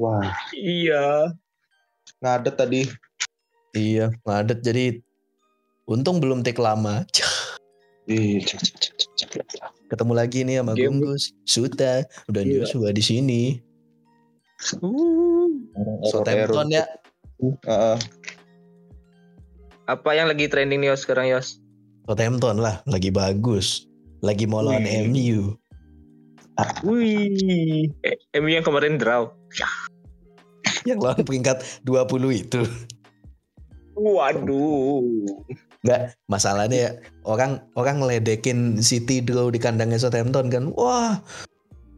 Wah, Iya. ngadet tadi. Iya, ngadet jadi untung belum take lama. Ketemu lagi nih sama Game. Gunggus, Suta, dan Iya. Joshua di sini. Uh, Southampton ya. Heeh. apa yang lagi trending nih Yos sekarang Yos? Southampton lah, lagi bagus. Lagi mau lawan. MU. Wih. Eh, MU yang kemarin draw. Yang lawan peringkat 20 itu. Waduh. Enggak, masalahnya ya orang orang ngeledekin City draw di kandangnya Southampton kan. Wah,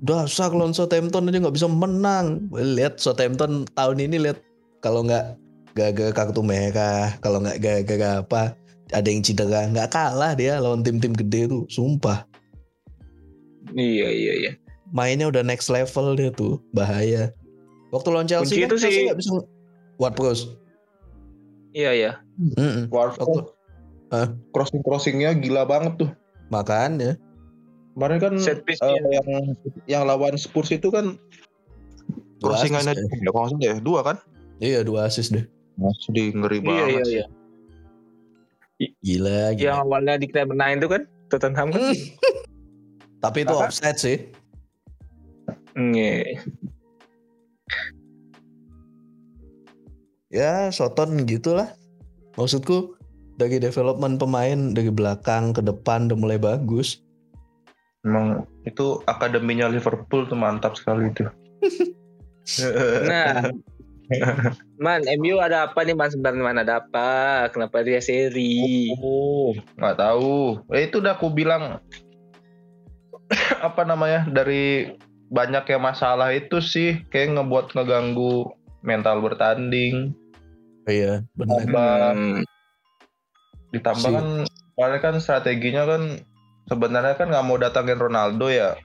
dasar lawan Southampton aja nggak bisa menang. Lihat Southampton tahun ini lihat kalau nggak gagal kartu merah, kalau nggak gagal apa, ada yang cedera, nggak kalah dia lawan tim-tim gede tuh, sumpah. Iya iya iya. Mainnya udah next level dia tuh, bahaya. Waktu lawan Chelsea Kunci kan itu Chelsea sih- nggak bisa What pros? Iya iya. Mm-mm. Warford. Hah? Crossing crossingnya gila banget tuh. Makanya Kemarin kan Set piece eh, yang yang lawan Spurs itu kan crossingannya ya. kalau salah ya, dua kan? Iya dua assist deh. Masih ngeri Iya banget. iya iya. Gila, gila. Yang awalnya dikira menang itu kan Tottenham kan. Hmm. Tapi itu Apa? offside sih. Iya. Ya, Soton gitulah. Maksudku dari development pemain dari belakang ke depan udah mulai bagus. Emang itu akademinya Liverpool tuh mantap sekali itu. Nah, Man, MU ada apa nih Man sebenarnya Man ada apa? Kenapa dia seri? Oh, nggak tahu. Eh, itu udah aku bilang apa namanya dari banyak yang masalah itu sih kayak ngebuat ngeganggu mental bertanding. Iya, benar. Hmm, ditambah kan kemarin kan strateginya kan sebenarnya kan nggak mau datangin Ronaldo ya.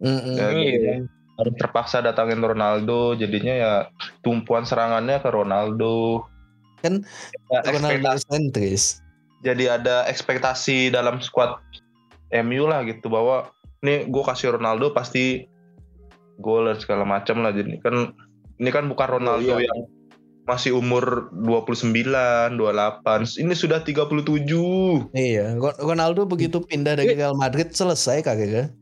Mm-mm. Ya, Iya. jadinya harus terpaksa datangin Ronaldo jadinya ya tumpuan serangannya ke Ronaldo. Kan Ya, Ronaldo ekspektasi- sentris. jadi ada ekspektasi dalam squad MU lah gitu bahwa nih gue kasih Ronaldo pasti gol dan segala macam lah jadi kan ini kan bukan Ronaldo iya. yang masih umur 29, 28. Ini sudah 37. Iya, Ron- Ronaldo begitu pindah dari Real Madrid selesai kagak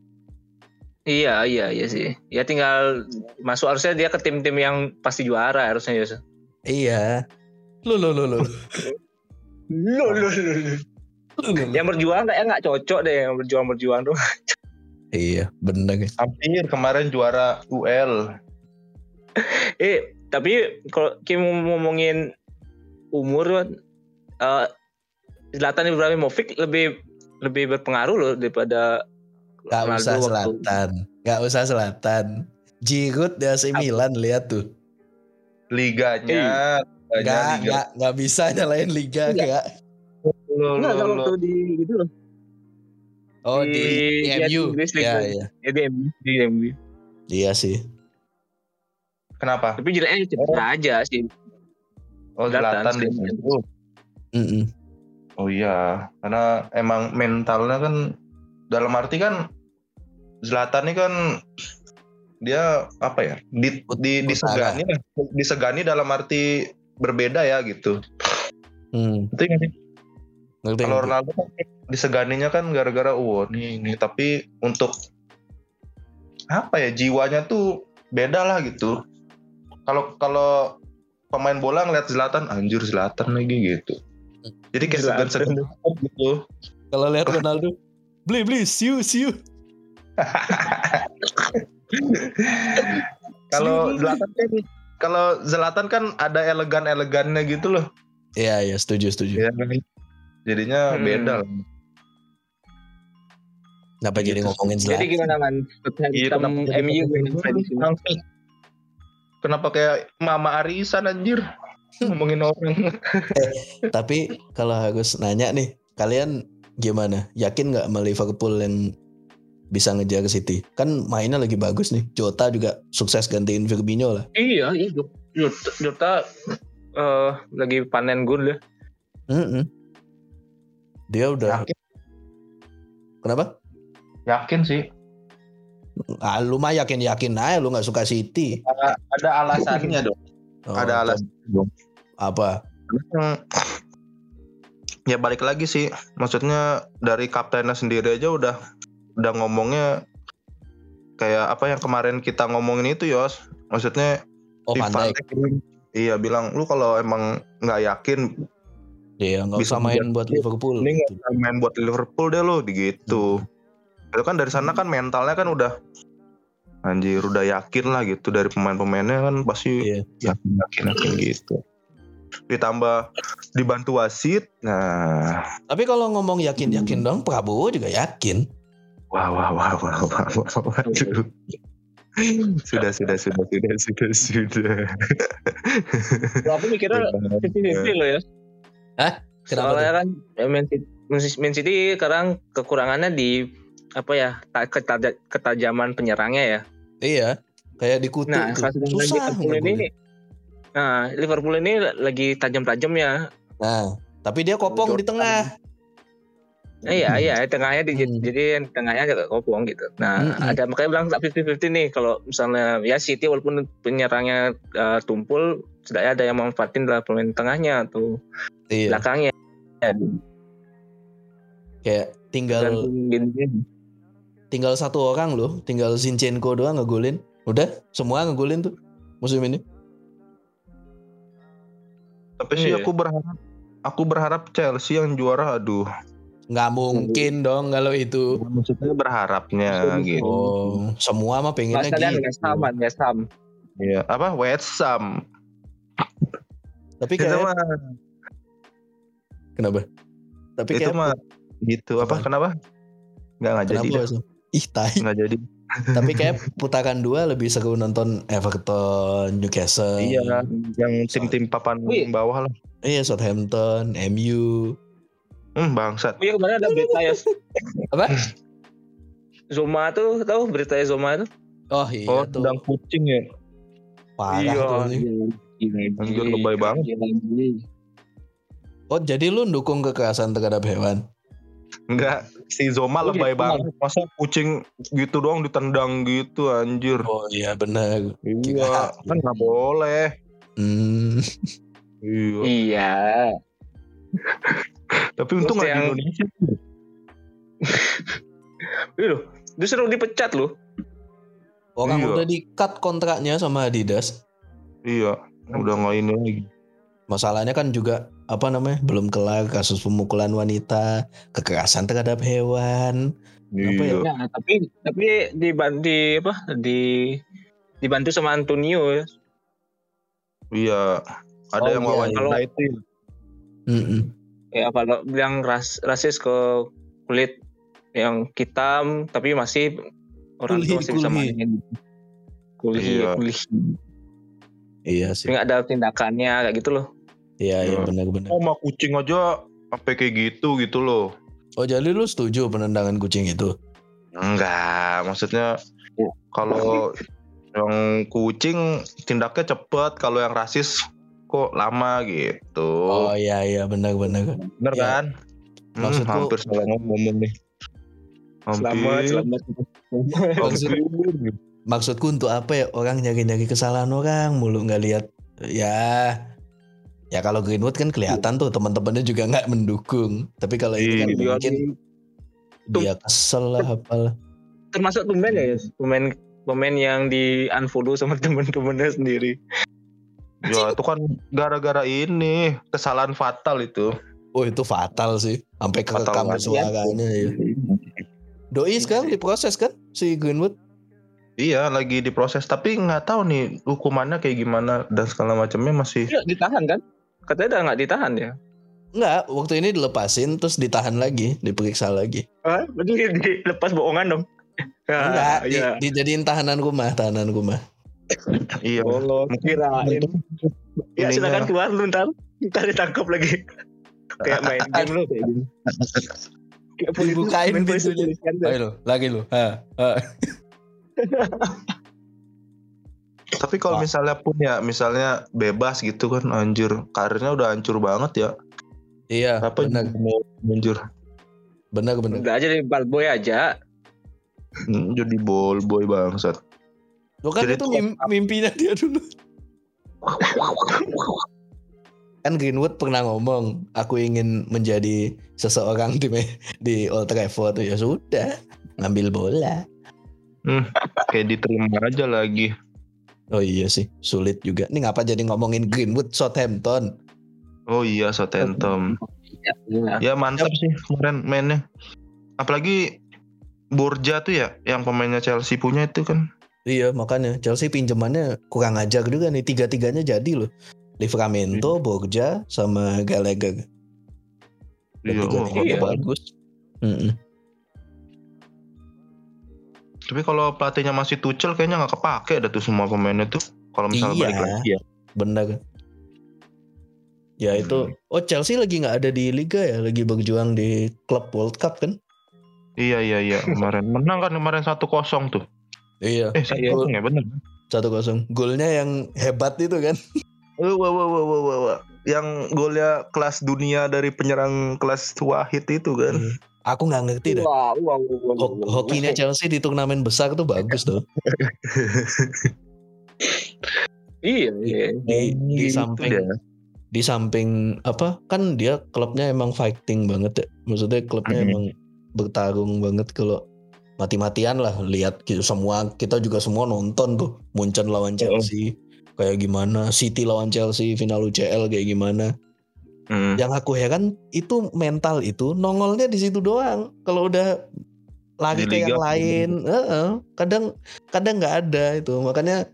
Iya iya iya sih. Ya tinggal masuk harusnya dia ke tim-tim yang pasti juara harusnya Yos. Iya. Lu lu lu lu. Lo lo lo. Yang berjuang kayak nggak cocok deh yang berjuang berjuang tuh. Iya, bener. Hampir kemarin juara UL. Eh tapi kalau kita mau ngomongin umur kan, eh Zlatan Ibrahimovic lebih lebih berpengaruh loh daripada Gak Ronaldo usah waktu- selatan. Gak usah selatan. Giroud di AC Milan lihat tuh. Liganya. Gak, Liganya, liga. gak, gak bisa nyalain liga gak. Enggak, waktu di gitu loh. Oh di, Di- di di MU. Iya, iya. Ya, di MU, di MU. Iya sih. Kenapa? Tapi jeleknya cepet Oh. aja sih. Oh, Zlatan Zlatan di. MU. Mm-mm. Oh iya, karena emang mentalnya kan dalam arti kan Zlatan ini kan dia apa ya? Di, di disegani disegani dalam arti berbeda ya gitu. Hmm, Itu nggak sih? Ngerti, Kalau. Ronaldo kan diseganinya kan gara-gara oh ini ini tapi untuk apa ya jiwanya tuh beda lah gitu. Kalau kalau pemain bola ngeliat Zlatan anjir Zlatan lagi gitu. Jadi kayak segan-segan gitu. Kalau lihat Ronaldo, beli beli, siu siu. Kalau Zlatan kan kalau Zlatan kan ada elegan-elegannya gitu loh. Iya iya setuju setuju. Ya. Jadinya Hmm. beda lah. Kenapa jadi Gitu. ngomongin Jadi Zlatan? gimana man? Iya, Tem kenapa- MU. Kenapa kayak Mama Arisan anjir ngomongin orang. Tapi kalau harus nanya nih, kalian gimana? Yakin nggak sama Liverpool yang bisa ngejar City? Kan mainnya lagi bagus nih. Jota juga sukses gantiin Firmino lah. Iya, iya. Jota, Jota eh, lagi panen gol ya. Mm-mm. Dia udah Yakin, kenapa? yakin sih. Ah, lu mah yakin-yakin aja lu nggak suka City. Ada alasannya dong. Oh, ada alasan dong. apa? Hmm. Ya balik lagi sih, maksudnya dari kaptennya sendiri aja udah udah ngomongnya kayak apa yang kemarin kita ngomongin itu Yos. Maksudnya Oh, Iya bilang lu kalau emang nggak yakin Iya, nggak Bisa usah main buat Liverpool. ini nggak gitu. usah main buat Liverpool deh lu gitu. Itu kan dari sana kan mentalnya kan udah anjir udah yakin lah gitu dari pemain-pemainnya kan pasti Iya. yakin yakin yakin gitu. Ditambah dibantu wasit, nah Tapi kalau ngomong yakin-yakin dong, Prabowo juga yakin. Wah, wah, wah, wah, wah, wah, waduh. Sudah, sudah, sudah, sudah, sudah, sudah. Kalau aku mikirnya fifty loh ya. Kenapa Soalnya kan ya, Man City, Man City sekarang kekurangannya di apa ya ta- ketaja- ketajaman penyerangnya ya. Iya, kayak di kutu Nah, lagi Susah Liverpool ini, nah Liverpool ini lagi tajam-tajamnya. Nah, tapi dia kopong di tengah. Eh, iya, iya, tengahnya di, Hmm. jadi yang tengahnya agak kopong gitu. Nah, Hmm. ada makanya bilang 50-50 nih kalau misalnya ya City walaupun penyerangnya uh, tumpul, setidaknya ada yang memanfaatin dalam pemain tengahnya atau Iya, belakangnya. Ya, kayak tinggal gini. tinggal satu orang loh, tinggal Zinchenko doang ngegolin. Udah, semua ngegolin tuh musim ini. Tapi sih Iya. aku berharap aku berharap Chelsea yang juara aduh. Nggak mungkin dong kalau itu. Maksudnya berharapnya gitu. Oh, semua mah pengennya Mas kalian gitu. nggak sama, nggak sama. Iya, apa West Ham. Tapi kayak mah kenapa? Tapi itu kayak mah gitu apa Apa? kenapa? Enggak enggak jadi. kenapa? Ih, tai. Nggak jadi. Tapi kayak putaran dua lebih seru nonton Everton, Newcastle. Iya, yang tim-tim papan Wih. bawah lah. Iya, Southampton, MU. Hmm, bangsat. Oh iya kemarin ada berita ya. Apa? Zoma tuh tahu beritanya Zoma itu? Oh iya Oh, tuh. sedang kucing ya. Parah iya. tuh nih. Anjir, lebay banget. Oh jadi lu dukung kekerasan terhadap hewan? Enggak, si Zoma Oh, lebay gitu. banget. Masa kucing gitu doang ditendang gitu anjir. Oh iya benar. Iya, kan nggak boleh. Hmm. Iya. Iya. Tapi untung nggak di yang- Indonesia. Iya loh, disuruh dipecat loh. Orang Iya. udah di cut kontraknya sama Adidas. Iya, udah nggak ini lagi. Masalahnya kan juga apa namanya belum kelar kasus pemukulan wanita, kekerasan terhadap hewan. Apa ya? Iya. Nah, tapi tapi di di apa di dibantu sama Antonio ya. Iya. Ada Oh, yang iya, wawancara iya. itu. Mm-mm. Ya kalau bilang ras, rasis ke kulit yang hitam tapi masih orang tua masih bisa mainin. Kulhi, Iya. kulhi. Iya sih. Nggak ada tindakannya kayak gitu loh. Iya iya Iya. benar-benar. Oh, sama kucing aja apa kayak gitu gitu loh. Oh jadi lu setuju penendangan kucing itu? Enggak, maksudnya Iya. kalau yang kucing tindaknya cepet, kalau yang rasis kok lama gitu. Oh iya iya benar-benar. Bener iya. kan? Hmm, Maksudku- hampir salah ngomong nih. Hampir. Selamat, selamat. hampir. Maksudku untuk apa ya orang nyari-nyari kesalahan orang mulu nggak lihat ya ya kalau Greenwood kan kelihatan tuh teman-temannya juga nggak mendukung tapi kalau ini kan Iya. mungkin dia kesel lah apalah termasuk pemain ya, pemain pemain yang di unfollow sama teman-temannya sendiri. Ya itu kan gara-gara ini kesalahan fatal itu. oh itu fatal sih sampai kerekam banget. suaranya ya doi sekarang diproses kan si Greenwood Iya lagi diproses tapi nggak tahu nih hukumannya kayak gimana dan segala macamnya masih Iya ditahan kan? Katanya udah nggak ditahan ya? Enggak, waktu ini dilepasin terus ditahan lagi, diperiksa lagi. Ah, berarti dilepas bohongan dong? Ya, Enggak, di- iya. dijadiin tahanan rumah, tahanan rumah. Iya. Oh, kirain. Ya silakan keluar lu ntar. Ntar ditangkap lagi. Kayak main game lu kayak gini. Kayak Dibukain polisi- pintunya. tuh. Ayo lu, lagi lu. Ha, ha. Tapi kalau misalnya pun ya misalnya bebas gitu kan anjir karirnya udah hancur banget ya. Iya, Apa benar, mau hancur? benar, benar. Udah aja di bad boy aja. Hmm, jadi ball boy bangsat. Lo kan Jadi itu tuh- mim- mimpinya dia dulu. Kan Greenwood pernah ngomong, aku ingin menjadi seseorang di me- di Old Trafford ya sudah, ngambil bola. Kayak diterima aja lagi. Oh iya sih, sulit juga. Nih ngapa jadi ngomongin Greenwood Southampton? Oh iya Southampton. Ya, iya. Ya mantap sih kemarin mainnya. Apalagi Borja tuh ya yang pemainnya Chelsea punya itu kan. Iya makanya Chelsea pinjamannya kurang ajar juga nih tiga-tiganya jadi loh. Livramento, Borja, sama Gallagher. Iya, oh, tiga-tiganya iya. bagus. Mm-mm. Tapi kalau pelatihnya masih Tuchel kayaknya nggak kepake ada tuh semua pemainnya tuh. Kalau misalnya Iya. balik lagi ya. Bener. Ya itu. Oh Chelsea lagi nggak ada di Liga ya, lagi berjuang di klub World Cup kan? Iya iya iya kemarin menang kan kemarin 1-0 tuh. Iya. Eh 1-0 Iya. ya bener. Satu kosong. Golnya yang hebat itu kan? Wah, wah, wah, wah, wah, wah, wah. Yang golnya kelas dunia dari penyerang kelas Wahid itu kan. Aku nggak ngerti dah. Wah, wah, wah, wah, Ho- wah. hokinya Chelsea di turnamen besar tuh bagus tuh. Iya, iya. Di, di samping dia. di samping apa kan dia klubnya emang fighting banget ya. Maksudnya klubnya Mhm. emang bertarung banget kalau mati-matian lah lihat gitu semua kita juga semua nonton tuh Munchen lawan Chelsea kayak gimana City lawan Chelsea final UCL kayak gimana Hmm. yang aku heran itu mental itu nongolnya di situ doang kalau udah lari ke yang lain heeh, kadang kadang nggak ada itu makanya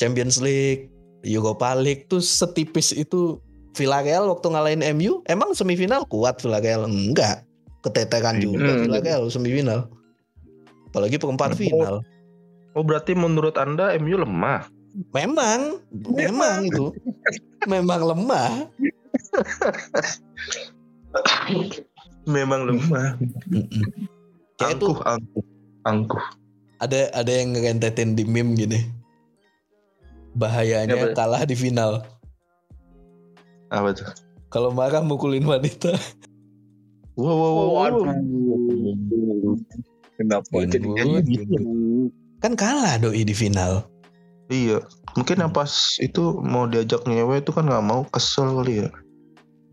Champions League Europa League tuh setipis itu Villarreal waktu ngalahin MU emang semifinal kuat Villarreal enggak keteteran juga Hmm. Villarreal semifinal apalagi perempat Oh. final Oh berarti menurut anda MU lemah? memang memang itu memang lemah Memang lemah. Itu Angkuh, angkuh, angkuh. ada ada yang ngerentetin di meme gini bahayanya Apa? kalah di final Apa tuh? kalau marah mukulin wanita Wow, wow, wow, wow. Waduh. Kenapa jadi Greenwood, kayak gitu? kan kalah doi di final Iya, mungkin yang pas itu mau diajak nyewe itu kan nggak mau kesel kali ya.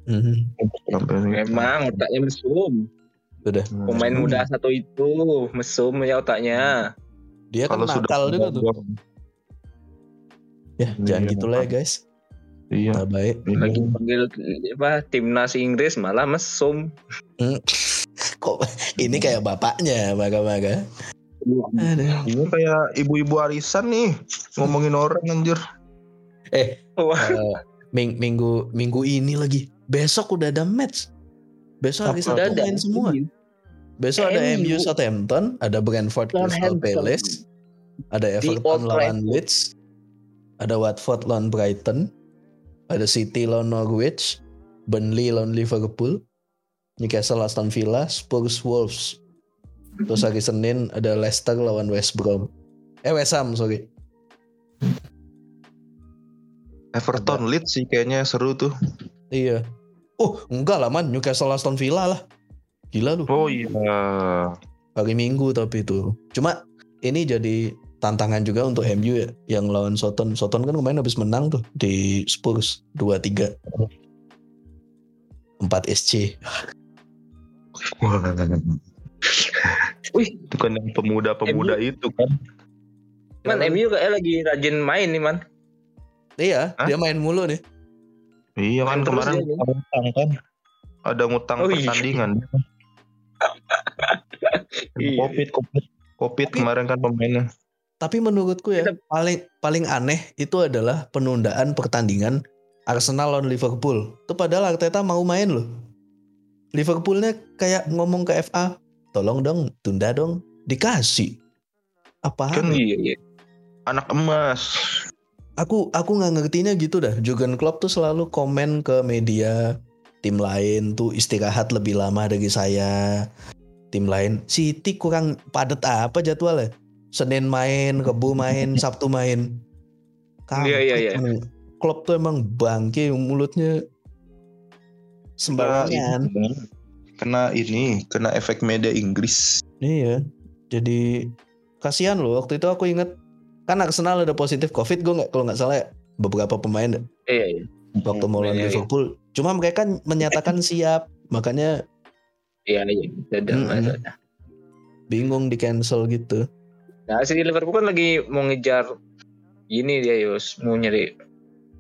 Mhm. Sampai Memang otaknya mesum. Udah. Hmm. Pemain muda satu itu mesum ya otaknya. dia kan Kalau sudah nakal juga tuh ya jangan Iya. gitu lah ya guys Iya. nah baik Lagi panggil apa timnas Inggris malah mesum. kok ini kayak bapaknya maga-maga Aduh. Ini kayak ibu-ibu arisan nih ngomongin orang anjir. Wah, Eh, ming- minggu minggu ini lagi besok udah ada match besok hari? Sabtu ada main semua besok ada MU. MU Southampton ada Brentford Crystal. Palace ada Everton lawan. Leeds ada Watford lawan Brighton ada City lawan Norwich Burnley lawan Liverpool Newcastle Aston Villa Spurs Wolves. Terus hari Senin ada Leicester lawan West Brom. Eh West Ham sorry. Everton Leeds sih kayaknya seru tuh. iya. Oh enggak lah man. Newcastle Aston Villa lah. Gila lu. Oh iya. hari Minggu tapi itu. Cuma ini jadi tantangan juga untuk MU ya yang lawan Soton. Soton kan kemarin habis menang tuh di Spurs 2-3 4 SC Wih. itu kan yang pemuda-pemuda itu kan. man MU kayak lagi rajin main nih man. iya Hah? dia main mulu nih Iya kan kemarin ngutang kan. Ada ngutang Oh, iya. pertandingan. Iya. Covid, covid, covid Tapi- kemarin kan pemainnya. tapi menurutku ya Kita- paling paling aneh itu adalah penundaan pertandingan Arsenal lawan Liverpool itu padahal Arteta mau main loh Liverpoolnya kayak ngomong ke FA tolong dong tunda dong dikasih apa Kan Iya, iya. anak emas. aku aku nggak ngertinya gitu dah. Jurgen Klopp tuh selalu komen ke media tim lain tuh istirahat lebih lama dari saya. Tim lain City kurang padat apa jadwalnya? Senin main, Rebu main, Sabtu main. Iya, iya, iya. Kampret, Klopp tuh emang bangke mulutnya sembarangan. Kena ini, kena efek media Inggris. Iya. Jadi kasihan loh waktu itu aku inget kan Arsenal ada positif covid gue nggak kalau nggak salah ya, beberapa pemain Iya, iya. waktu mau lawan Iya, iya. Liverpool. Cuma mereka menyatakan siap, makanya Iya, iya. Ada, ada. bingung di cancel gitu. Nah, si Liverpool kan lagi mau ngejar ini dia Yus, mau nyari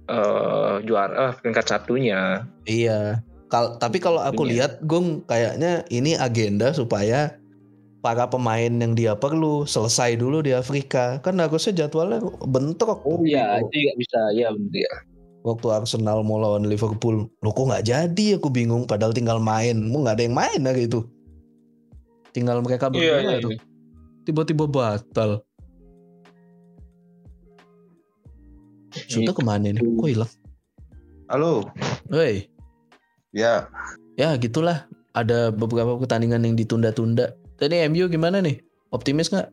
eh juara eh, peringkat satunya. Iya. Kal tapi kalau aku Punya. lihat Gung kayaknya ini agenda supaya para pemain yang dia perlu selesai dulu di Afrika. Kan harusnya jadwalnya bentrok. tuh. itu juga bisa, ya ya. Waktu Arsenal mau lawan Liverpool, lo kok nggak jadi? Aku bingung. Padahal tinggal main, mau nggak ada yang main hari itu. Tinggal mereka Iya, berdua iya, tuh. iya. Tiba-tiba batal. Sudah ke mana nih? Kok hilang? Halo. Hei, Ya, ya gitulah. Ada beberapa pertandingan yang ditunda-tunda. Tadi MU gimana nih? Optimis nggak?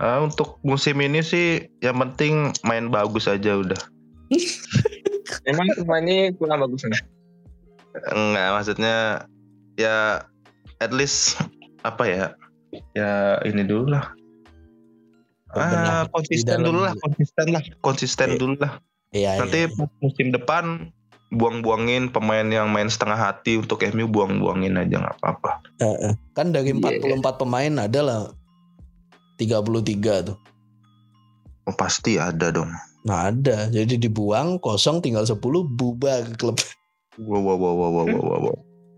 eh, untuk musim ini sih yang penting main bagus aja udah. Emang pemainnya kurang bagus nih. Enggak, maksudnya ya at least apa ya? Ya ini dulu lah. Ah, konsisten dulu lah, konsisten lah, konsisten Iya. dulu lah. Iya. Nanti iya. pas musim depan buang-buangin pemain yang main setengah hati untuk MU buang-buangin aja nggak apa-apa. Heeh. Kan dari Iya. 44 pemain ada lah 33 tuh. Oh, pasti ada dong. Nah ada. Jadi dibuang kosong tinggal 10 bubar klub. Wow, wow, wow, wow, wow, wow, wow.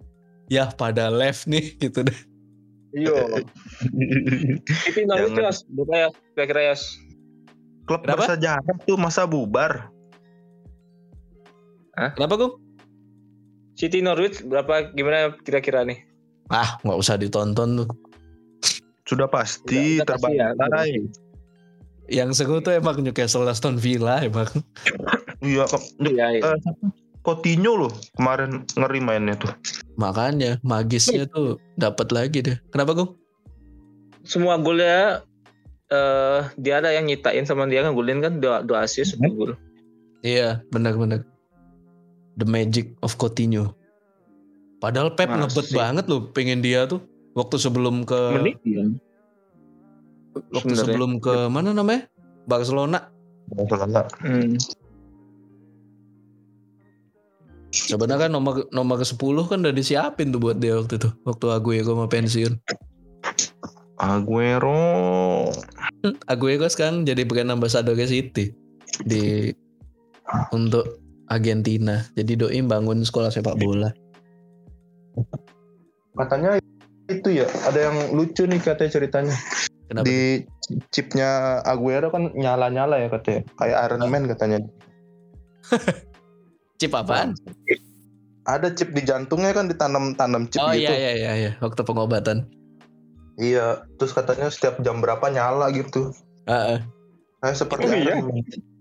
ya pada left nih gitu deh. Iya. Yos, berapa ya? Kira-kira Yos. Klub Kenapa? bersejarah tuh masa bubar. Kenapa Gung? City Norwich berapa gimana kira-kira nih? Ah nggak usah ditonton tuh. Sudah pasti pasti ya. Yang seru tuh emang Newcastle Aston Villa emang. Iya, Iya, iya. eh, siapa? Coutinho loh kemarin ngeri mainnya tuh. Makanya magisnya tuh dapat lagi deh. Kenapa Gung? Semua golnya eh dia ada yang nyitain sama dia ngegolin kan dua dua assist satu gol. Iya benar-benar. The magic of Coutinho. Padahal Pep Masih. ngebet banget loh pengen dia tuh. Waktu sebelum ke Menit ya. waktu sebenarnya. sebelum ke mana namanya? Barcelona. Hmm. Sebenarnya kan nomor nomor ke 10 kan udah disiapin tuh buat dia waktu itu. Waktu Aguero mau pensiun. Aguero. Aguero sekarang jadi brand ambassador City di untuk Argentina. Jadi doi bangun sekolah sepak bola. Katanya itu ya, ada yang lucu nih katanya ceritanya. Kenapa? Di chipnya Aguero kan nyala-nyala ya katanya. Kayak Iron Man katanya. Chip apaan? Ada chip di jantungnya kan ditanam-tanam chip Oh gitu. iya iya iya iya waktu pengobatan. Iya, terus katanya setiap jam berapa nyala gitu. Heeh. Kayak seperti Oh, iya?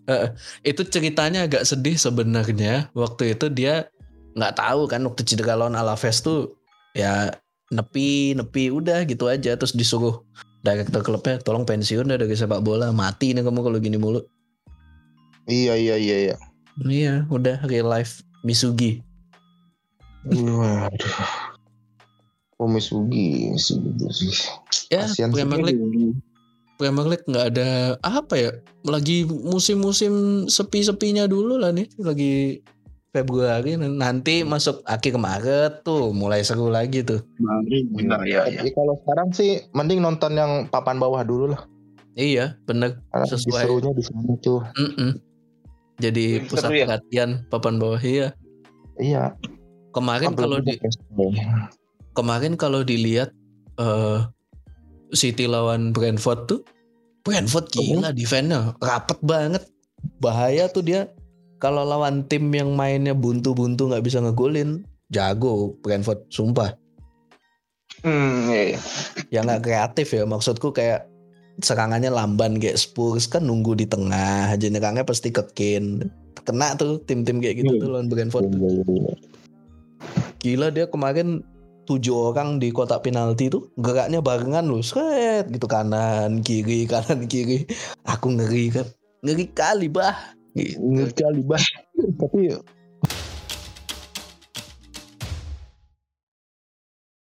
Man. itu ceritanya agak sedih sebenarnya waktu itu dia nggak tahu kan waktu cedera lawan Alaves tuh ya nepi nepi udah gitu aja terus disuruh direktur klubnya tolong pensiun dah dari sepak bola mati nih kamu kalau gini mulu Iya, iya, iya, iya. iya udah real life Misugi Waduh. Oh, Misugi, Misugi. ya Kasian sih. Premier League Premier League nggak ada apa ya lagi musim-musim sepi-sepinya dulu lah nih lagi Februari nanti masuk akhir Maret tuh mulai seru lagi tuh Benar ya, ya. Tapi kalau sekarang sih mending nonton yang papan bawah dulu lah. iya bener Karena Sesuai. serunya di sana tuh. Mm-mm. Jadi Lebih pusat seru ya? perhatian papan bawah iya. Iya. Kemarin kalau di kemarin kalau dilihat eh City lawan Brentford tuh Brentford gila defense-nya rapet banget. Bahaya tuh dia kalau lawan tim yang mainnya buntu-buntu nggak bisa ngegolin jago Brentford sumpah. Hmm, iya, iya. yang nggak kreatif ya maksudku kayak serangannya lamban kayak Spurs kan nunggu di tengah aja nyerangnya pasti ke Kane kena tuh tim-tim kayak gitu Hmm. tuh lawan Brentford gila dia kemarin tujuh orang di kotak penalti tuh geraknya barengan loh set gitu kanan kiri kanan kiri aku ngeri kan ngeri kali bah. Ngerti kali bah. Tapi